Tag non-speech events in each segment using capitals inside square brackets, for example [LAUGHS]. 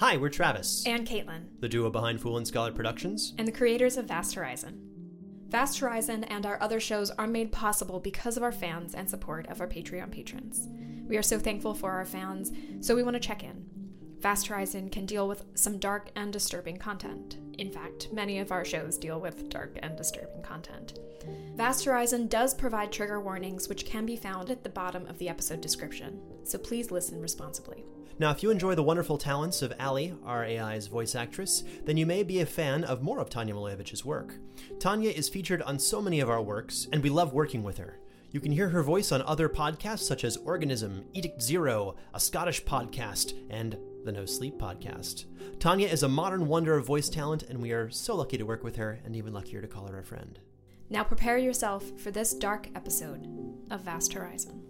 Hi, we're Travis. And Caitlin. The duo behind Fool and Scholar Productions. And the creators of Vast Horizon. Vast Horizon and our other shows are made possible because of our fans and support of our Patreon patrons. We are so thankful for our fans, so we want to check in. Vast Horizon can deal with some dark and disturbing content. In fact, many of our shows deal with dark and disturbing content. Vast Horizon does provide trigger warnings, which can be found at the bottom of the episode description, so please listen responsibly. Now, if you enjoy the wonderful talents of Ali, our AI's voice actress, then you may be a fan of more of Tanya Malevich's work. Tanya is featured on so many of our works, and we love working with her. You can hear her voice on other podcasts such as Organism, Edict Zero, a Scottish podcast, and the No Sleep podcast. Tanya is a modern wonder of voice talent, and we are so lucky to work with her, and even luckier to call her a friend. Now prepare yourself for this dark episode of Vast Horizon.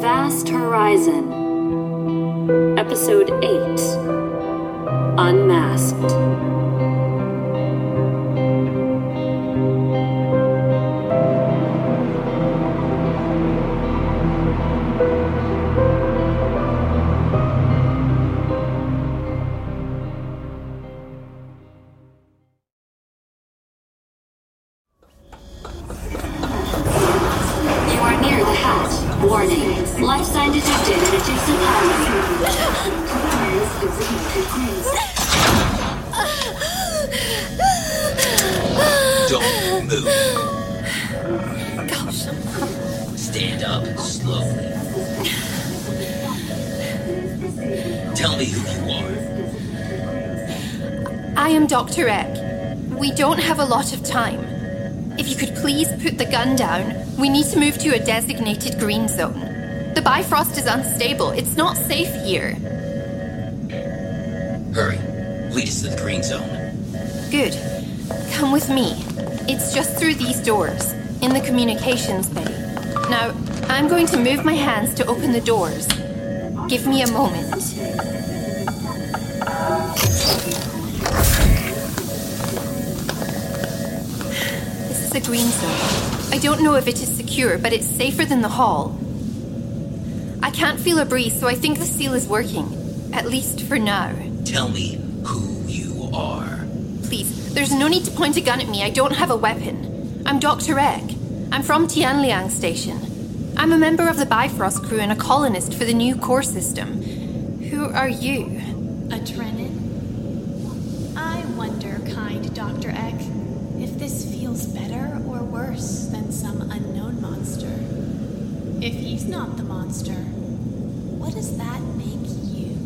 Vast Horizon, Episode 8 Unmasked. Detected in adjacent Don't move. Gosh. Stand up slowly. Tell me who you are. I am Dr. Ek. We don't have a lot of time. If you could please put the gun down, we need to move to a designated green zone. The Bifrost is unstable. It's not safe here. Hurry. Lead us to the green zone. Good. Come with me. It's just through these doors, in the communications bay. Now, I'm going to move my hands to open the doors. Give me a moment. This is a green zone. I don't know if it is secure, but it's safer than the hall. I can't feel a breeze, so I think the seal is working. At least for now. Tell me who you are. Please, there's no need to point a gun at me. I don't have a weapon. I'm Dr. Ek. I'm from Tianliang Station. I'm a member of the Bifrost crew and a colonist for the new core system. Who are you? A Drennan? I wonder, kind mind, Dr. Ek. If this feels better or worse than some unknown monster. If he's not the monster, what does that make you?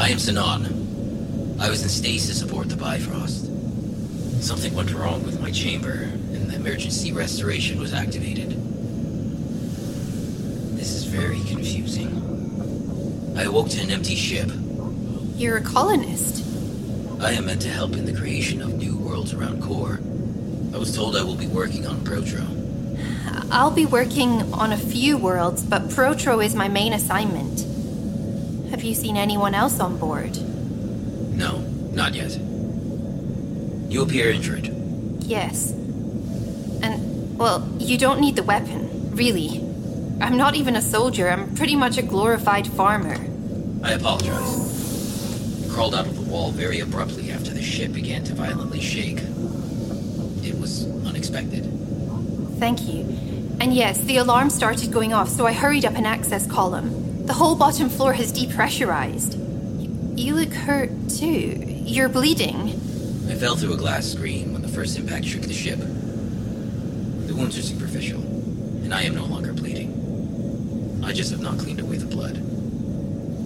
I am Sinan. I was in stasis aboard the Bifrost. Something went wrong with my chamber, and the emergency restoration was activated. This is very confusing. I awoke to an empty ship. You're a colonist. I am meant to help in the creation of new worlds around Core. I was told I will be working on Protro. I'll be working on a few worlds, but Protro is my main assignment. Have you seen anyone else on board? No, not yet. You appear injured. Yes. And, well, you don't need the weapon, really. I'm not even a soldier, I'm pretty much a glorified farmer. I apologize. I crawled out of the wall very abruptly after the ship began to violently shake. It was unexpected. Thank you. And yes, the alarm started going off, so I hurried up an access column. The whole bottom floor has depressurized. You look hurt, too. You're bleeding. I fell through a glass screen when the first impact shook the ship. The wounds are superficial, and I am no longer bleeding. I just have not cleaned away the blood.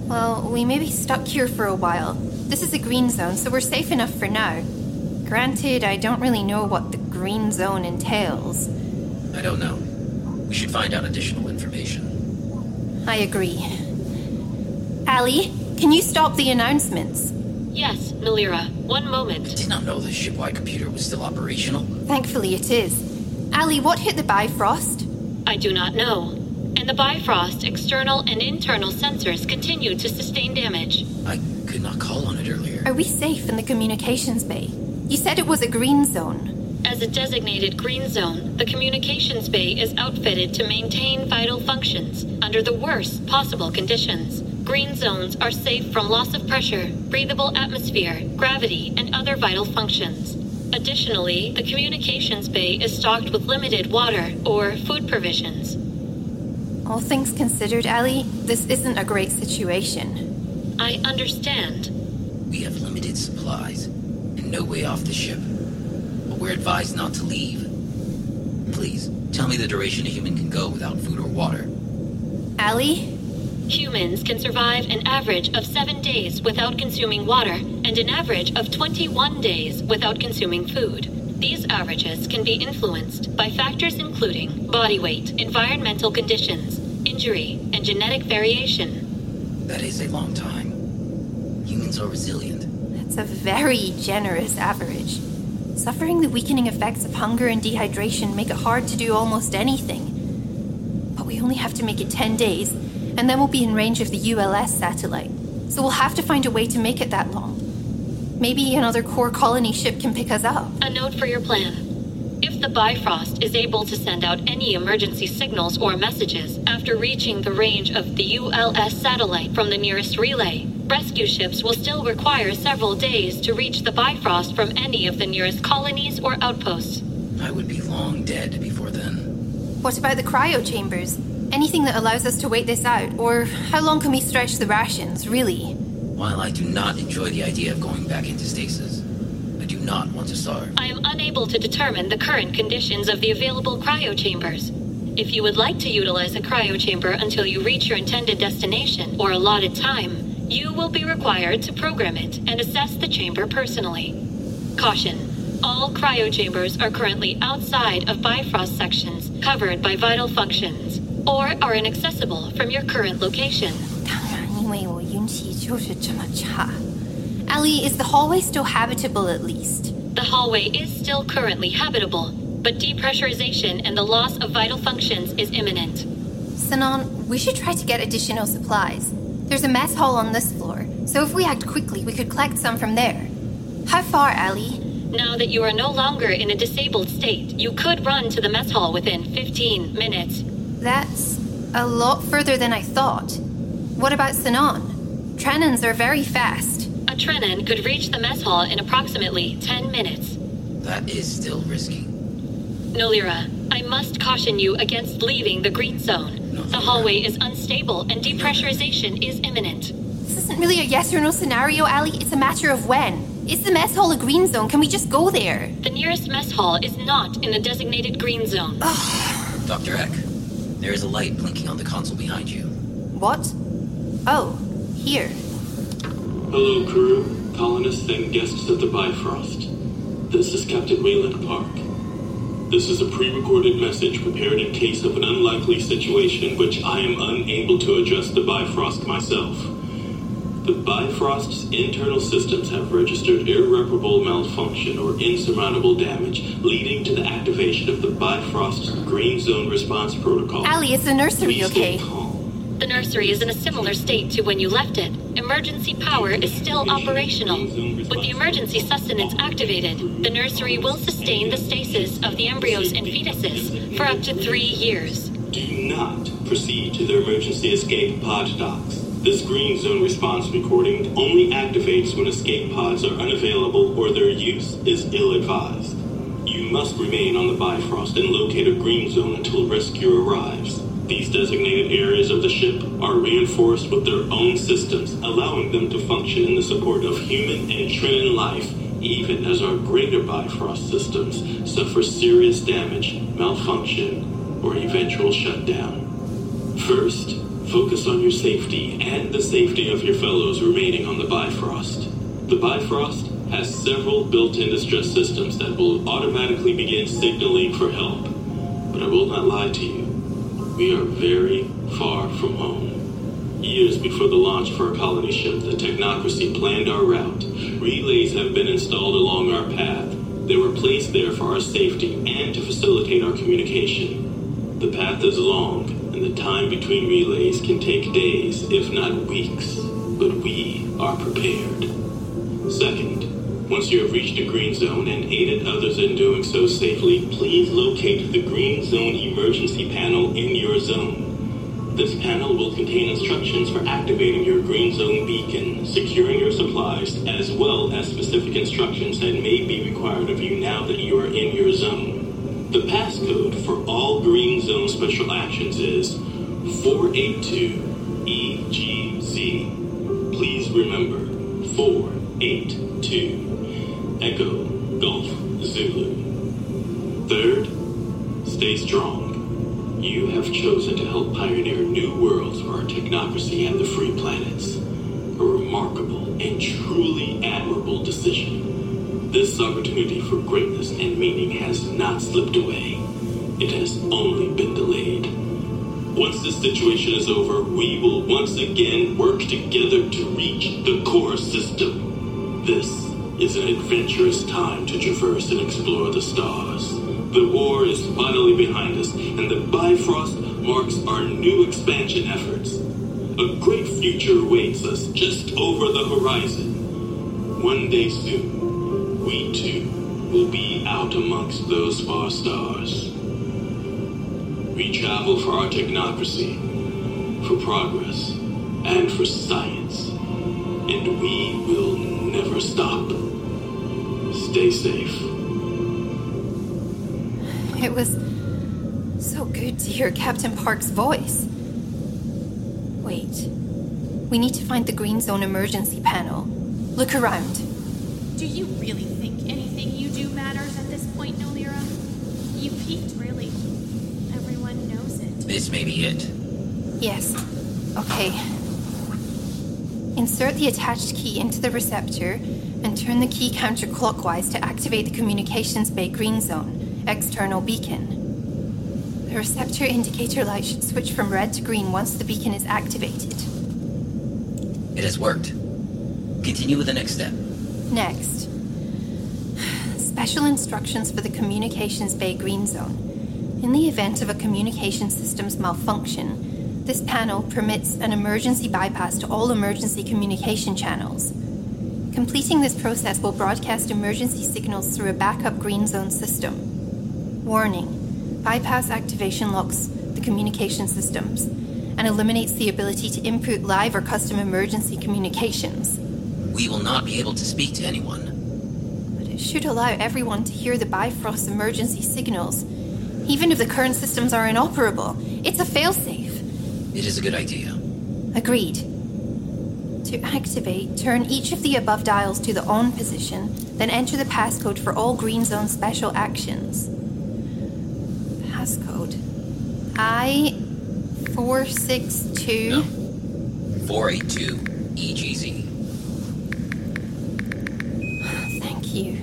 Well, we may be stuck here for a while. This is a green zone, so we're safe enough for now. Granted, I don't really know what the green zone entails. I don't know. We should find out additional information. I agree. Ali, can you stop the announcements? Yes, Nolira. One moment. I did not know the shipwide computer was still operational. Thankfully, it is. Ali, what hit the Bifrost? I do not know. And the Bifrost external and internal sensors continue to sustain damage. I could not call on it earlier. Are we safe in the communications bay? You said it was a green zone. As a designated green zone, the communications bay is outfitted to maintain vital functions under the worst possible conditions. Green zones are safe from loss of pressure, breathable atmosphere, gravity, and other vital functions. Additionally, the communications bay is stocked with limited water or food provisions. All things considered, Ali, this isn't a great situation. I understand. We have limited supplies and no way off the ship. But we're advised not to leave. Please, tell me the duration a human can go without food or water. Ali? Humans can survive an average of seven days without consuming water and an average of 21 days without consuming food. These averages can be influenced by factors including body weight, environmental conditions, injury, and genetic variation. That is a long time. Humans are resilient. That's a very generous average. Suffering the weakening effects of hunger and dehydration make it hard to do almost anything. But we only have to make it 10 days, and then we'll be in range of the ULS satellite. So we'll have to find a way to make it that long. Maybe another core colony ship can pick us up. A note for your plan. If the Bifrost is able to send out any emergency signals or messages after reaching the range of the ULS satellite from the nearest relay, rescue ships will still require several days to reach the Bifrost from any of the nearest colonies or outposts. I would be long dead before then. What about the cryo chambers? Anything that allows us to wait this out? Or how long can we stretch the rations, really? While I do not enjoy the idea of going back into stasis, I do not want to starve. I am unable to determine the current conditions of the available cryo chambers. If you would like to utilize a cryo chamber until you reach your intended destination or allotted time, you will be required to program it and assess the chamber personally. Caution. All cryo chambers are currently outside of Bifrost sections covered by vital functions or are inaccessible from your current location. 当然，因为我运气就是这么差。Ellie, is the hallway still habitable at least? The hallway is still currently habitable, but depressurization and the loss of vital functions is imminent. Sanan, we should try to get additional supplies. There's a mess hall on this floor, so if we act quickly, we could collect some from there. How far, Ellie? Now that you are no longer in a disabled state, you could run to the mess hall within 15 minutes. That's a lot further than I thought. What about Sanan? Trenons are very fast. A Trenon could reach the mess hall in approximately 10 minutes. That is still risky. Nolira, I must caution you against leaving the green zone. The hallway is unstable and depressurization is imminent. This isn't really a yes or no scenario, Ellie. It's a matter of when. Is the mess hall a green zone? Can we just go there? The nearest mess hall is not in the designated green zone. Dr. Ek, there is a light blinking on the console behind you. What? Oh, here. Hello, crew, colonists, and guests of the Bifrost. This is Captain Wayland Park. This is a pre recorded message prepared in case of an unlikely situation in which I am unable to address the Bifrost myself. The Bifrost's internal systems have registered irreparable malfunction or insurmountable damage, leading to the activation of the Bifrost's Green Zone Response Protocol. Ali, is the nursery Please okay? The nursery is in a similar state to when you left it. Emergency power is still operational. With the emergency sustenance activated, the nursery will sustain the stasis of the embryos and fetuses for up to three years. Do not proceed to the emergency escape pod docks. This green zone response recording only activates when escape pods are unavailable or their use is ill advised. You must remain on the Bifrost and locate a green zone until rescue arrives. These designated areas of the ship are reinforced with their own systems, allowing them to function in the support of human and Trinan life, even as our greater Bifrost systems suffer serious damage, malfunction, or eventual shutdown. First, focus on your safety and the safety of your fellows remaining on the Bifrost. The Bifrost has several built-in distress systems that will automatically begin signaling for help. But I will not lie to you. We are very far from home. Years before the launch for our colony ship, the technocracy planned our route. Relays have been installed along our path. They were placed there for our safety and to facilitate our communication. The path is long, and the time between relays can take days, if not weeks. But we are prepared. Second, once you have reached a green zone and aided others in doing so safely, please locate the green zone emergency panel in your zone. This panel will contain instructions for activating your green zone beacon, securing your supplies, as well as specific instructions that may be required of you now that you are in your zone. The passcode for all green zone special actions is 482EGZ. Help pioneer new worlds for our technocracy and the free planets. A remarkable and truly admirable decision. This opportunity for greatness and meaning has not slipped away. It has only been delayed. Once this situation is over, we will once again work together to reach the core system. This is an adventurous time to traverse and explore the stars. The war is finally behind us, and the Bifrost marks our new expansion efforts. A great future awaits us just over the horizon. One day soon, we too will be out amongst those far stars. We travel for our technocracy, for progress, and for science. And we will never stop. Stay safe. It was to hear Captain Park's voice. Wait. We need to find the Green Zone emergency panel. Look around. Do you really think anything you do matters at this point, Nolira? You peaked, really. Everyone knows it. This may be it. Yes. Okay. Insert the attached key into the receptor and turn the key counterclockwise to activate the communications bay green zone, external beacon. The receptor indicator light should switch from red to green once the beacon is activated. It has worked. Continue with the next step. Next, special instructions for the communications bay green zone. In the event of a communication system's malfunction, this panel permits an emergency bypass to all emergency communication channels. Completing this process will broadcast emergency signals through a backup green zone system. Warning bypass activation locks the communication systems and eliminates the ability to input live or custom emergency communications. We will not be able to speak to anyone. But it should allow everyone to hear the Bifrost emergency signals, even if the current systems are inoperable. It's a failsafe. It is a good idea. Agreed. To activate, turn each of the above dials to the on position, then enter the passcode for all Green Zone special actions. Passcode I four six two. 482 EGZ. Thank you.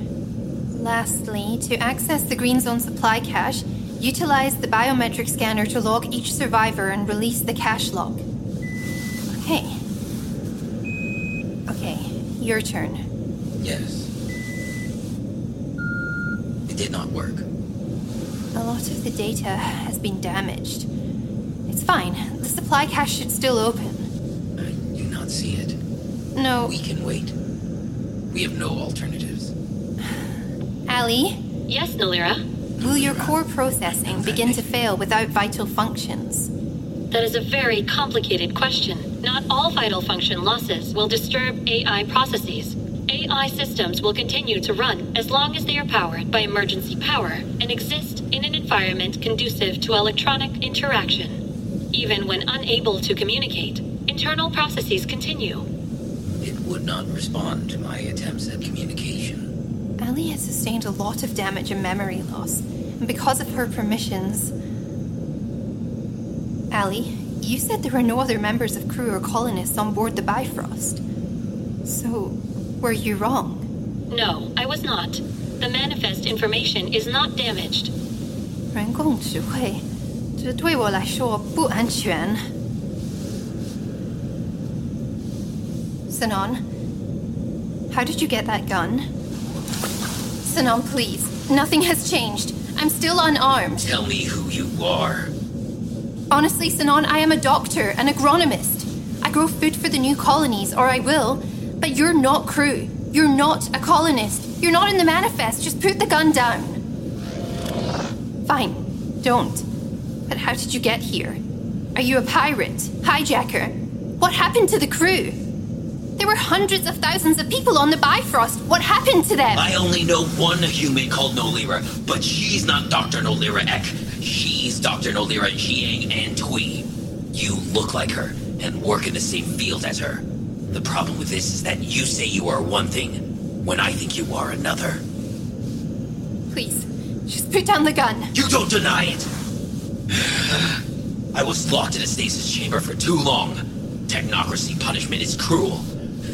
Lastly, to access the Green Zone supply cache, utilize the biometric scanner to log each survivor and release the cache log. Okay. Okay, your turn. Yes. It did not work. A lot of the data has been damaged. It's fine. The supply cache should still open. I do not see it. No. We can wait. We have no alternatives. Ali, Yes, Nolira? will your core processing begin to fail without vital functions? That is a very complicated question. Not all vital function losses will disturb AI processes. AI systems will continue to run as long as they are powered by emergency power and exist in an environment conducive to electronic interaction. Even when unable to communicate, internal processes continue. It would not respond to my attempts at communication. Ali has sustained a lot of damage and memory loss, and because of her permissions. Ali, you said there were no other members of crew or colonists on board the Bifrost. So, were you wrong? No, I was not. The manifest information is not damaged. 人工智慧，这对我来说不安全。Sanon, how did you get that gun? Sanon, please. Nothing has changed. I'm still unarmed. Tell me who you are. Honestly, Sanon, I am a doctor, an agronomist. I grow food for the new colonies, or I will. But you're not crew. You're not a colonist. You're not in the manifest. Just put the gun down. Fine, don't. But how did you get here? Are you a pirate? Hijacker? What happened to the crew? There were hundreds of thousands of people on the Bifrost. What happened to them? I only know one human called Nolira, but she's not Dr. Nolira Ek. She's Dr. Nolira Jiang and Tui. You look like her and work in the same field as her. The problem with this is that you say you are one thing when I think you are another. Please, just put down the gun. You don't deny it! [SIGHS] I was locked in a stasis chamber for too long. Technocracy punishment is cruel.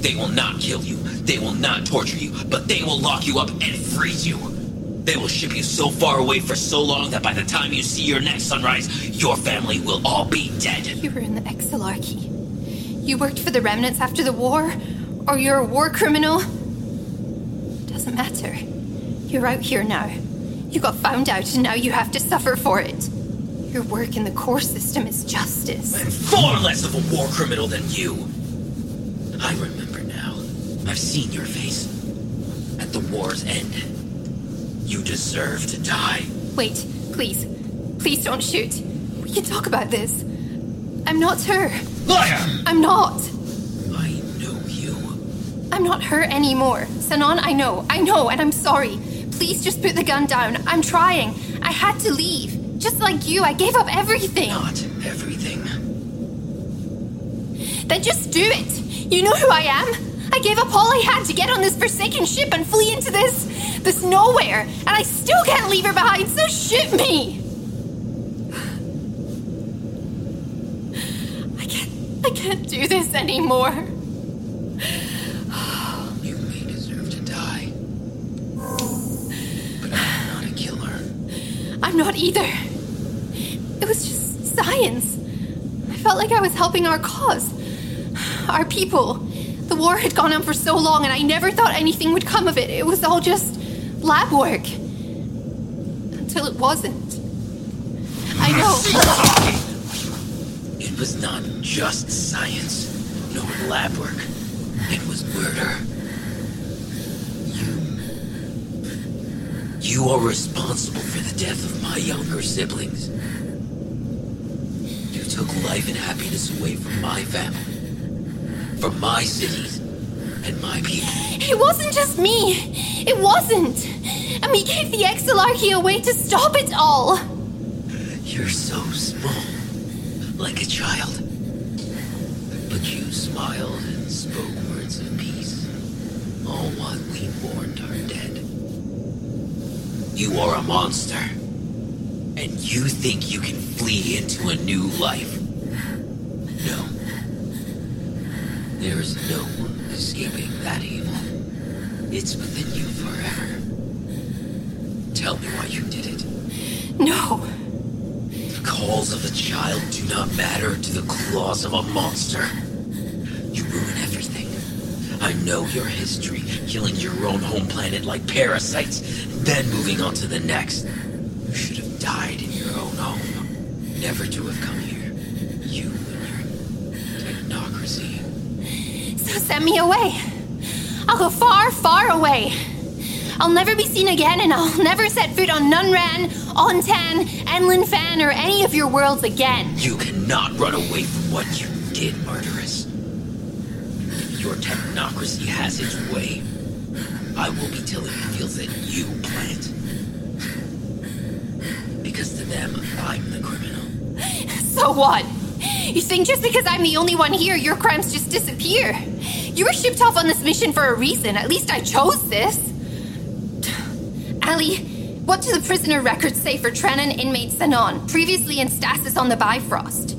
They will not kill you, they will not torture you, but they will lock you up and freeze you. They will ship you so far away for so long that by the time you see your next sunrise, your family will all be dead. You were in the Exilarchy. You worked for the remnants after the war? Or you're a war criminal? Doesn't matter. You're out here now. You got found out and now you have to suffer for it. Your work in the core system is justice. I'm far less of a war criminal than you. I remember now. I've seen your face. At the war's end. You deserve to die. Wait, please. Please don't shoot. We can talk about this. I'm not her. Liar! I'm not. I know you. I'm not her anymore. Sanon, I know. I know, and I'm sorry. Please just put the gun down. I'm trying. I had to leave. Just like you, I gave up everything. Not everything. Then just do it. You know who I am. I gave up all I had to get on this forsaken ship and flee into this this nowhere, and I still can't leave her behind. So shoot me. [SIGHS] I can't. I can't do this anymore. You may deserve to die. But I'm not a killer. I'm not either. It was just science. I felt like I was helping our cause. Our people. The war had gone on for so long, and I never thought anything would come of it. It was all just lab work. Until it wasn't. I know. It was not just science, nor lab work. It was murder. You. Are responsible for the death of my younger siblings. You took life and happiness away from my family, from my cities, and my people. It wasn't just me. It wasn't. And we gave the Exilarchy away to stop it all. You're so small, like a child. But you smiled and spoke words of peace. All what we mourned are dead. You are a monster. And you think you can flee into a new life? No. There is no escaping that evil. It's within you forever. Tell me why you did it. No. The calls of a child do not matter to the claws of a monster. You ruin everything. Know your history, killing your own home planet like parasites, then moving on to the next. You should have died in your own home, never to have come here. You and your technocracy. So send me away. I'll go far, far away. I'll never be seen again, and I'll [LAUGHS] never set foot on Nunran, Ontan, Enlin Fan, or any of your worlds again. You cannot run away from what you did, murderess. If your technocracy has its way, I will be tilling the fields that you plant. Because to them, I'm the criminal. So what? You think just because I'm the only one here, your crimes just disappear? You were shipped off on this mission for a reason. At least I chose this. Ali, what do the prisoner records say for Trenan inmate Sanon, previously in stasis on the Bifrost?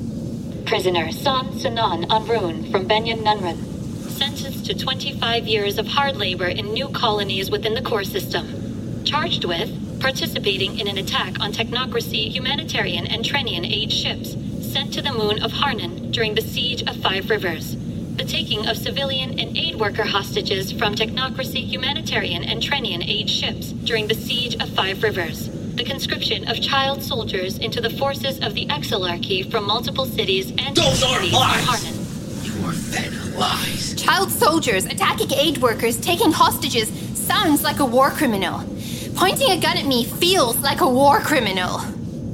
Prisoner San Sanan Anrun from Benyan Nunran. Sentenced to 25 years of hard labor in new colonies within the core system. Charged with participating in an attack on technocracy, humanitarian, and Trenian aid ships sent to the moon of Harnan during the siege of Five Rivers. The taking of civilian and aid worker hostages from technocracy, humanitarian, and Trenian aid ships during the siege of Five Rivers. The conscription of child soldiers into the forces of the Exilarchy from multiple cities and Those are lies! Lies. Child soldiers attacking aid workers, taking hostages sounds like a war criminal. Pointing a gun at me feels like a war criminal.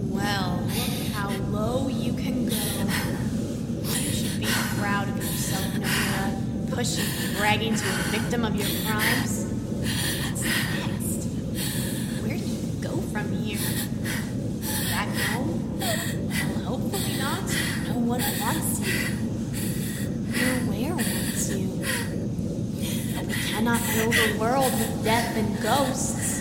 Well, look how low you can go. You should be proud of yourself, Nomura. Pushing, bragging to a victim of your crimes. What's next? Where do you go from here? Back home? Well, hopefully not. No one wants you. Your where wants you. But we cannot fill the world with death and ghosts.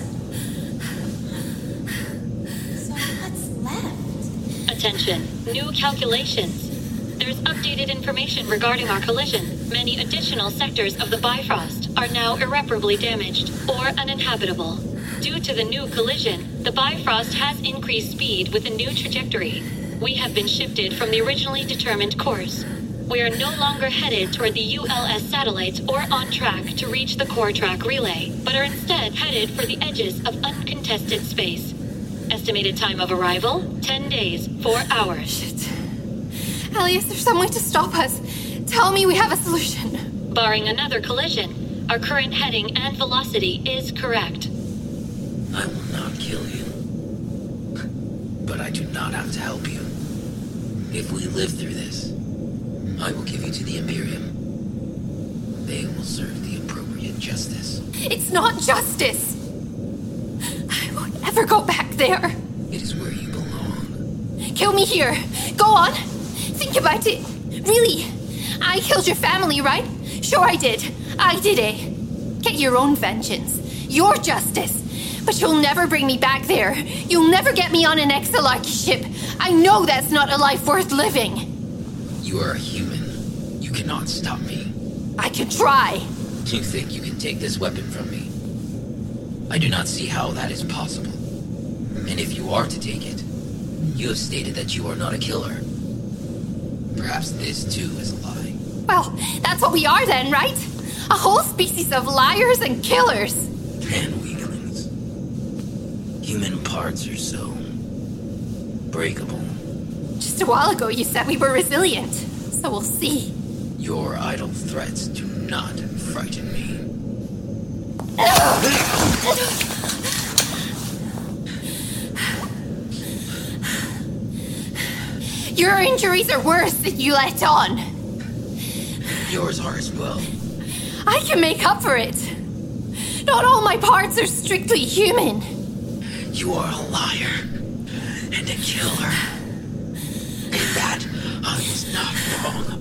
So what's left? Attention, new calculations. There's updated information regarding our collision. Many additional sectors of the Bifrost are now irreparably damaged or uninhabitable. Due to the new collision, the Bifrost has increased speed with a new trajectory. We have been shifted from the originally determined course. We are no longer headed toward the ULS satellites or on track to reach the core track relay, but are instead headed for the edges of uncontested space. Estimated time of arrival 10 days, 4 hours. Ali, is there some way to stop us? Tell me we have a solution. Barring another collision, our current heading and velocity is correct. I will not kill you. But I do not have to help you. If we live through this, I will give you to the Imperium. They will serve the appropriate justice. It's not justice. I won't ever go back there. It is where you belong. Kill me here. Go on. Think about it. Really. I killed your family, right? Sure, I did. I did it. Get your own vengeance. Your justice. But you'll never bring me back there. You'll never get me on an Exilaki ship. I know that's not a life worth living. You are a human. You cannot stop me. I can try. Do you think you can take this weapon from me? I do not see how that is possible. And if you are to take it, you have stated that you are not a killer. Perhaps this too is a lie. Well, that's what we are then, right? A whole species of liars and killers. And weaklings. Human parts are so breakable. Just a while ago, you said we were resilient. So we'll see. Your idle threats do not frighten me. Your injuries are worse than you let on. Yours are as well. I can make up for it. Not all my parts are strictly human. You are a liar and a killer. In that, I was not wrong.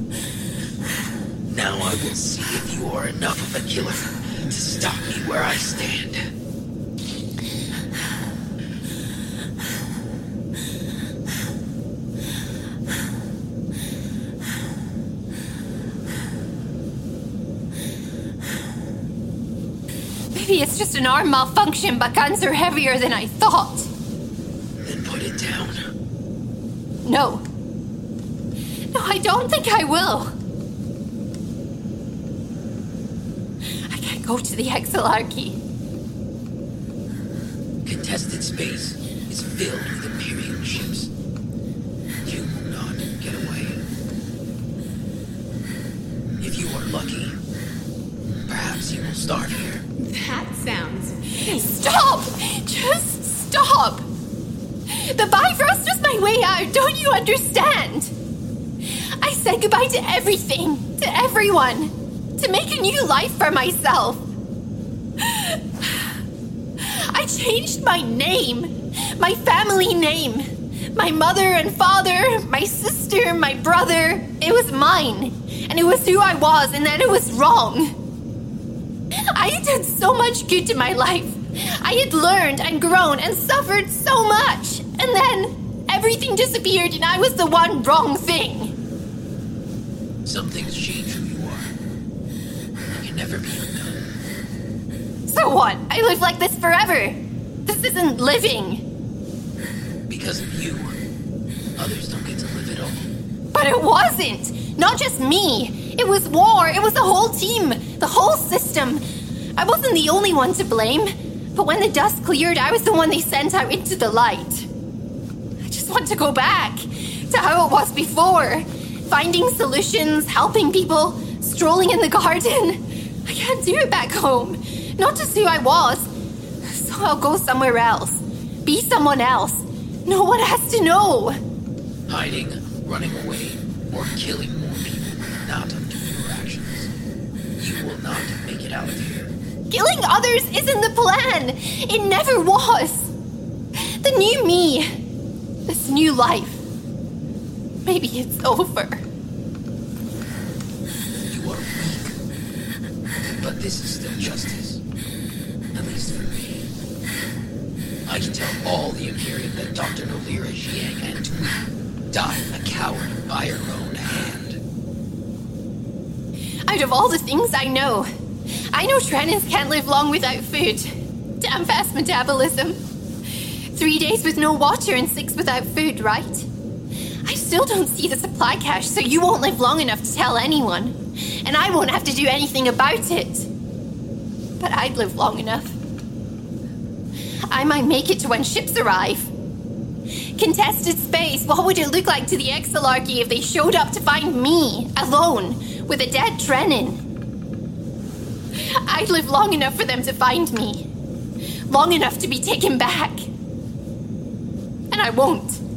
Now I will see if you are enough of a killer to stop me where I stand. Maybe it's just an arm malfunction, but guns are heavier than I thought. Then put it down. No. No, I don't think I will. I can't go to the Exilarchy. Contested space is filled with Imperial ships. You will not get away. If you are lucky, perhaps you will starve here. That sounds. Stop! Just stop! The Bifrost was my way out, don't you understand? I said goodbye to everything, to everyone, to make a new life for myself. I changed my name, my family name, my mother and father, my sister, my brother. It was mine, and it was who I was, and then it was wrong. I done so much good to my life. I had learned and grown and suffered so much. And then everything disappeared and I was the one wrong thing. Some things change who you are. You can never be undone. So what? I live like this forever. This isn't living. Because of you, others don't get to live at all. But it wasn't. Not just me. It was war. It was the whole team. The whole system. I wasn't the only one to blame. But when the dust cleared, I was the one they sent out into the light. I just want to go back to how it was before. Finding solutions, helping people, strolling in the garden. I can't do it back home. Not just who I was. So I'll go somewhere else. Be someone else. No one has to know. Hiding, running away, or killing more people will not undo your actions. You will not make it out of here. Killing others isn't the plan. It never was. The new me, this new life. Maybe it's over. You are weak. But this is still justice. At least for me. I can tell all the Imperium that Dr. Nolira, Jiang, and Tui died a coward by her own hand. Out of all the things I know, I know Trennans can't live long without food. Damn fast metabolism. Three days with no water and six without food, right? I still don't see the supply cache, so you won't live long enough to tell anyone. And I won't have to do anything about it. But I'd live long enough. I might make it to when ships arrive. Contested space, what would it look like to the Exilarchy if they showed up to find me, alone, with a dead Drennan? I'd live long enough for them to find me. Long enough to be taken back. And I won't.